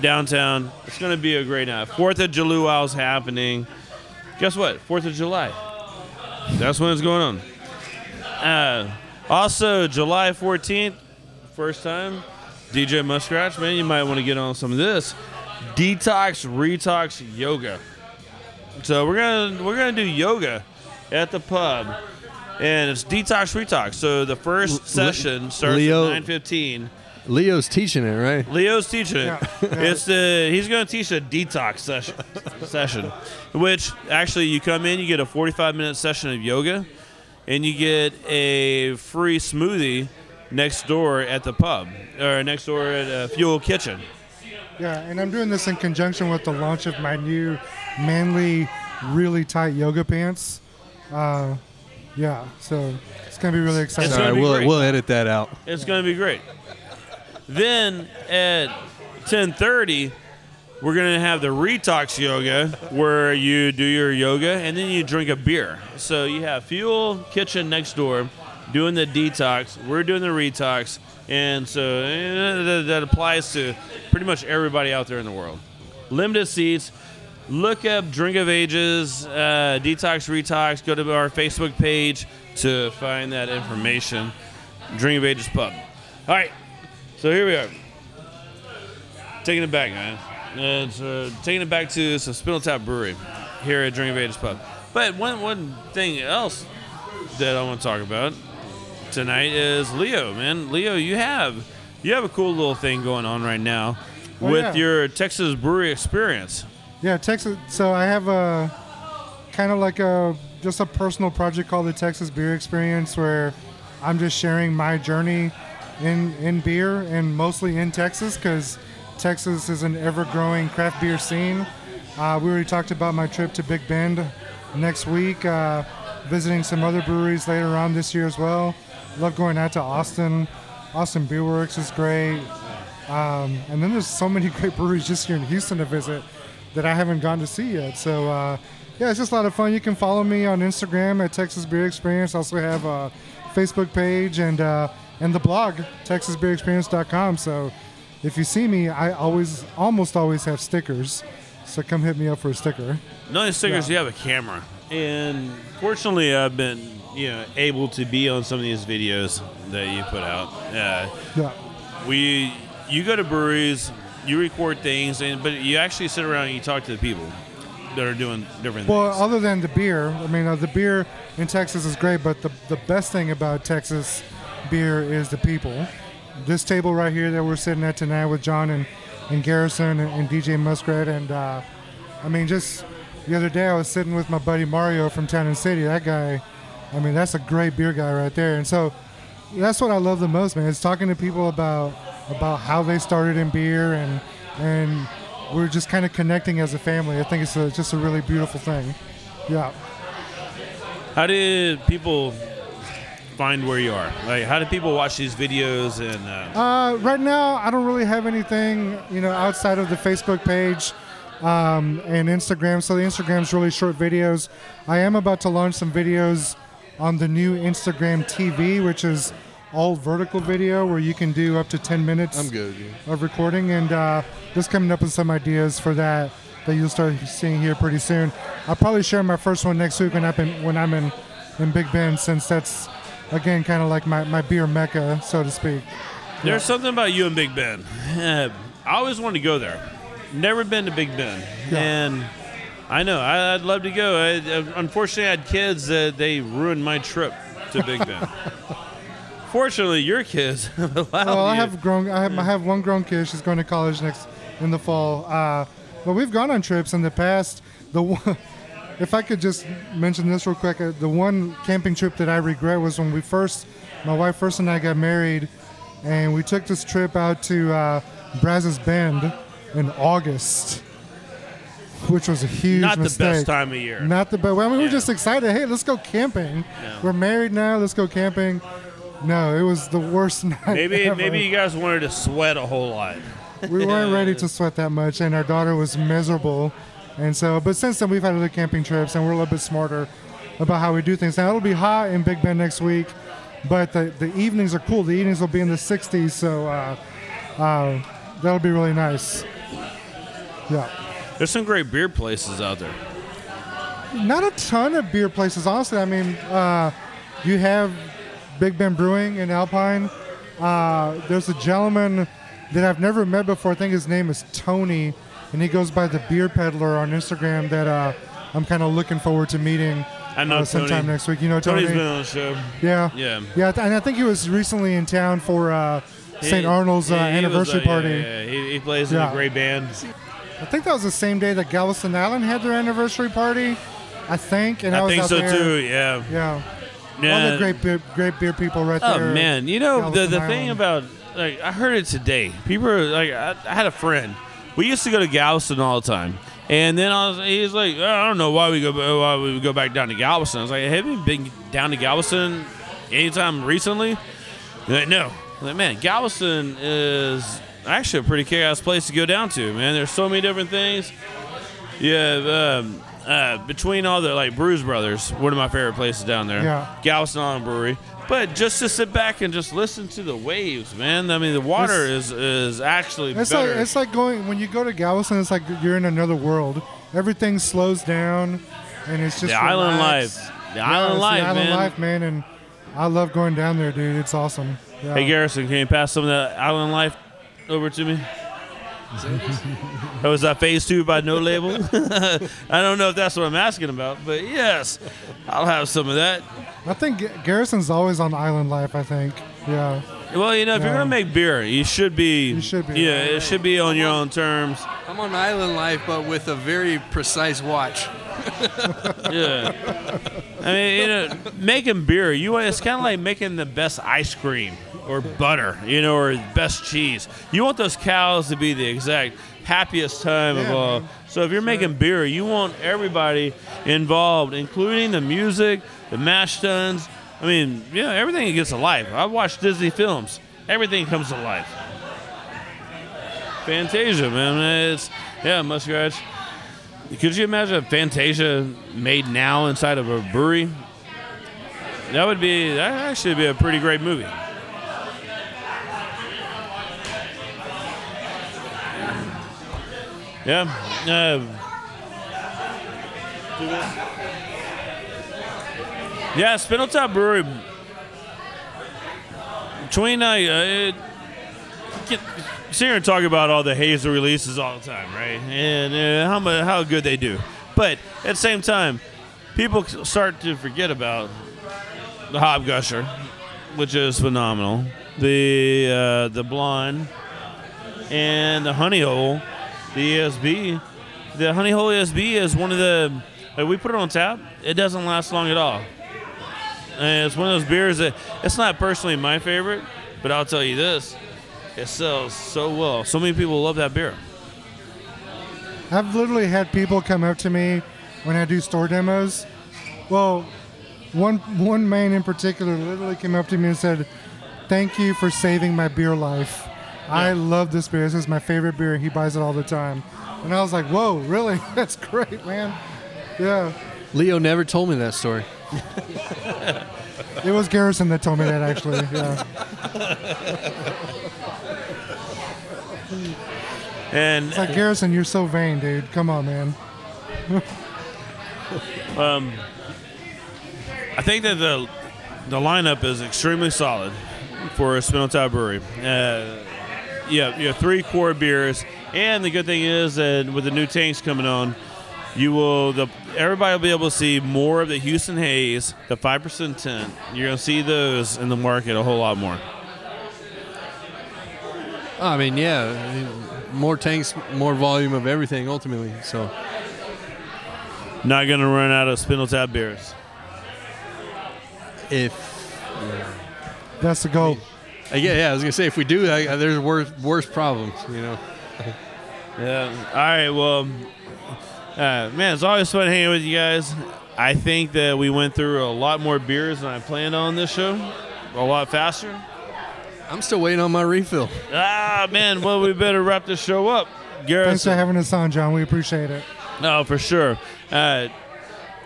downtown. It's to be a great night. 4th of July is happening. Guess what? 4th of July. That's when it's going on. Uh, also, July 14th, first time, DJ Muskrat, man, you might want to get on some of this. Detox Retox Yoga. So we're gonna we're gonna do yoga at the pub, and it's Detox Retox. So the first session starts Leo- at nine fifteen. Leo's teaching it, right? Leo's teaching it. It's the he's going to teach a detox session, session, which actually you come in, you get a 45 minute session of yoga, and you get a free smoothie next door at the pub or next door at uh, Fuel Kitchen. Yeah, and I'm doing this in conjunction with the launch of my new manly, really tight yoga pants. Uh, yeah, so it's gonna be really exciting. It's gonna be we'll great. we'll edit that out. It's going to be great. Then at 10:30, we're going to have the Retox Yoga, where you do your yoga and then you drink a beer. So you have Fuel Kitchen next door doing the detox. We're doing the Retox, and so eh, that, that applies to pretty much everybody out there in the world. Limited seats. Look up Drink of Ages, uh, Detox Retox. Go to our Facebook page to find that information. Drink of Ages Pub. All right, so here we are. Taking it back, man. And uh, taking it back to some Spindle Tap Brewery here at Drink of Ages Pub. But one one thing else that I want to talk about tonight is Leo, man. Leo, you have you have a cool little thing going on right now Oh, with yeah. your Texas brewery experience. Yeah, Texas. So I have a kind of like a just a personal project called the Texas Beer Experience, where I'm just sharing my journey in in beer and mostly in Texas because Texas is an ever-growing craft beer scene. Uh, we already talked about my trip to Big Bend next week, uh, visiting some other breweries later on this year as well. Love going out to Austin. Austin Beer Works is great. Um, and then there's so many great breweries just here in Houston to visit that I haven't gone to see yet. So uh, yeah, it's just a lot of fun. You can follow me on Instagram at Texas Beer Experience. I also have a Facebook page and uh, and the blog TexasBeerExperience.com. So if you see me, I always almost always have stickers. So come hit me up for a sticker. Not only stickers, you have a camera. And fortunately, I've been you know able to be on some of these videos that you put out. Uh, Yeah. we you go to breweries, you record things, and but you actually sit around and you talk to the people that are doing different Well, things. Well, other than the beer, I mean, uh, the beer in Texas is great, but the, the best thing about Texas beer is the people. This table right here that we're sitting at tonight with John and, and Garrison and, and DJ Muskrat, and uh, I mean, just the other day I was sitting with my buddy Mario from Town and City. That guy, I mean, that's a great beer guy right there. And so that's what I love the most, man. Is talking to people about about how they started in beer and and we're just kind of connecting as a family. I think it's a, just a really beautiful thing. Yeah. How did people find where you are? Like, how do people watch these videos? And uh, Uh, right now, I don't really have anything, you know, outside of the Facebook page um, and Instagram. So the Instagram's really short videos. I am about to launch some videos on the new Instagram TV, which is all vertical video, where you can do up to 10 minutes. I'm good, yeah. Of recording, and uh, just coming up with some ideas for that that you'll start seeing here pretty soon. I'll probably share my first one next week when I'm in, when I'm in, in Big Bend, since that's again kind of like my, my beer mecca, so to speak. there's something about you and Big Bend. Uh, I always wanted to go there. Never been to Big Bend, Yeah. and I know I, I'd love to go. I, uh, unfortunately, I had kids that they ruined my trip to Big Bend. Fortunately, your kids allowed Well, I you. have grown. I have, I have one grown kid. She's going to college next in the fall. Uh, but we've gone on trips in the past. The one, if I could just mention this real quick, uh, the one camping trip that I regret was when we first, my wife first and I got married, and we took this trip out to uh, Brazos Bend, in August, which was a huge Not the mistake. best time of year. Not the best. Well, I mean, we Yeah. were just excited. Hey, let's go camping. We're married now. Let's go camping. No, it was the worst night. Maybe ever. maybe you guys wanted to sweat a whole lot. we weren't ready to sweat that much, and our daughter was miserable. And so, but since then, we've had other camping trips, and we're a little bit smarter about how we do things. Now, it'll be hot in Big Bend next week, but the, the evenings are cool. The evenings will be in the 60s, so uh, uh, that'll be really nice. Yeah. There's some great beer places out there. Not a ton of beer places, honestly. I mean, uh, you have Big Bend Brewing in Alpine. Uh, there's a gentleman that I've never met before. I think his name is Tony, and he goes by the Beer Peddler on Instagram. That uh, I'm kind of looking forward to meeting. I know uh, sometime Tony. next week. You know Tony. Tony's been on the show. Yeah. Yeah. Yeah, and I think he was recently in town for uh, St. Arnold's uh, he- he was, anniversary uh, yeah, party. Yeah, He, he plays in Yeah. a great band. I think that was the same day that Galveston Island had their anniversary party. I think, and I, I was think so there. too. Yeah. Yeah. All Yeah. the great beer, great beer people right Oh there. Oh man, you know the the thing about like I heard it today. People are like I, I had a friend. We used to go to Galveston all the time, and then I was he's like I don't know why we go why we go back down to Galveston. I was like, have you been down to Galveston anytime recently? Like, no. I'm like man, Galveston is actually a pretty kick-ass place to go down to. Man, there's so many different things. Yeah, um, uh, between all the like Brews Brothers, one of my favorite places down there. Yeah. Galveston Island Brewery. But just to sit back and just listen to the waves, man. I mean, the water is is actually It's better. like it's like going when you go to Galveston. It's like you're in another world. Everything slows down, and it's just The island life. The Yeah, island it's life, the island man. life, man. And I love going down there, dude. It's awesome. Yeah. Hey Garrison, can you pass some of that Island Life over to me? That was that phase two by no label. I don't know if that's what I'm asking about, but yes, I'll have some of that. I think Garrison's always on Island Life. I think. Yeah. Well, you know, if you're gonna make beer, you should be. You should be. Yeah, it should be on your own terms. I'm on Island Life, but with a very precise watch. Yeah. I mean, you know, making beer, you it's kind of like making the best ice cream or butter, you know, or best cheese. You want those cows to be the exact happiest time of all. man. So if you're making beer, you want everybody involved, including the music, the mash tuns. I mean, yeah, everything gets to life. I watch Disney films. Everything comes to life. Fantasia, man. It's yeah, Muskrats. Could you imagine a Fantasia made now inside of a brewery? That would be that actually be a pretty great movie. Yeah. Uh, yeah, Spindle Tap Brewery. Between uh, it, get, sit here and talk about all the Hazel releases all the time, right? And uh, how how good they do. But at the same time, people start to forget about the Hop Gusher, which is phenomenal. The uh, the blonde and the honey hole, the ESB. The honey hole ESB is one of the. Like we put it on tap. It doesn't last long at all. And it's one of those beers that it's not personally my favorite, but I'll tell you this, it sells so well. So many people love that beer. I've literally had people come up to me when I do store demos. Well, one one man in particular literally came up to me and said, "Thank you for saving my beer life. I love this beer. This is my favorite beer. He buys it all the time." And I was like, "Whoa, really? That's great, man." Yeah. Leo never told me that story. It was Garrison that told me that actually. Yeah. And It's like Garrison, you're so vain, dude. Come on, man. Um, I think that the the lineup is extremely solid for a Spindle Tap Brewery. Uh, yeah, you have three core beers, and the good thing is that with the new tanks coming on, you will the everybody will be able to see more of the Houston Haze, the five percent tint. You're gonna see those in the market a whole lot more. I mean, yeah, more tanks, more volume of everything ultimately. So Not gonna run out of Spindle Tap beers. if That's the goal. uh, yeah, yeah, I was gonna say if we do, I, there's worse worse problems. You know. Yeah. All right. Well, uh, man, it's always fun hanging with you guys. I think that we went through a lot more beers than I planned on this show. A lot faster. I'm still waiting on my refill. Ah, man. Well, we better wrap this show up. Garrison. Thanks for having us on, John. We appreciate it. No, for sure. Uh,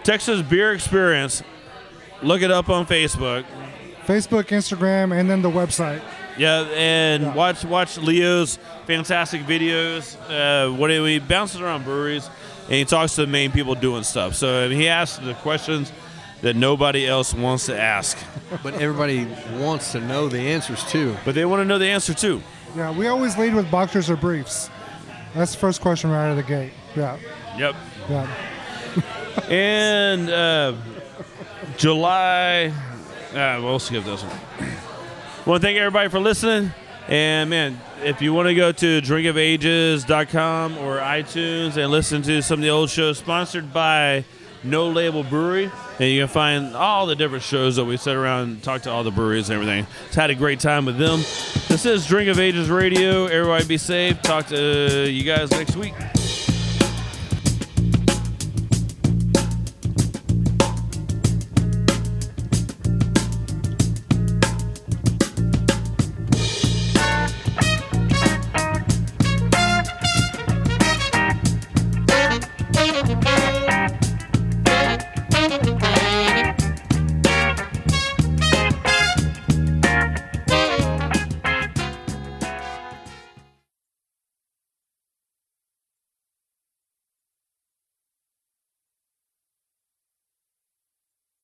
Texas Beer Experience. Look it up on Facebook. Facebook, Instagram, and then the website. Yeah, and watch watch Leo's fantastic videos. Uh, what he he bounces around breweries and he talks to the main people doing stuff. So he asks the questions that nobody else wants to ask. But everybody wants to know the answers too. But they want to know the answer too. Yeah, we always lead with boxers or briefs. That's the first question right out of the gate. Yeah. Yep. Yeah. and uh, July. Uh, we'll skip this one. want to thank everybody for listening. And man, if you want to go to drinkofages.com or iTunes and listen to some of the old shows sponsored by No Label Brewery, and you can find all the different shows that we sit around and talk to all the breweries and everything. It's had a great time with them. This is Drink of Ages Radio. Everybody be safe. Talk to you guys next week.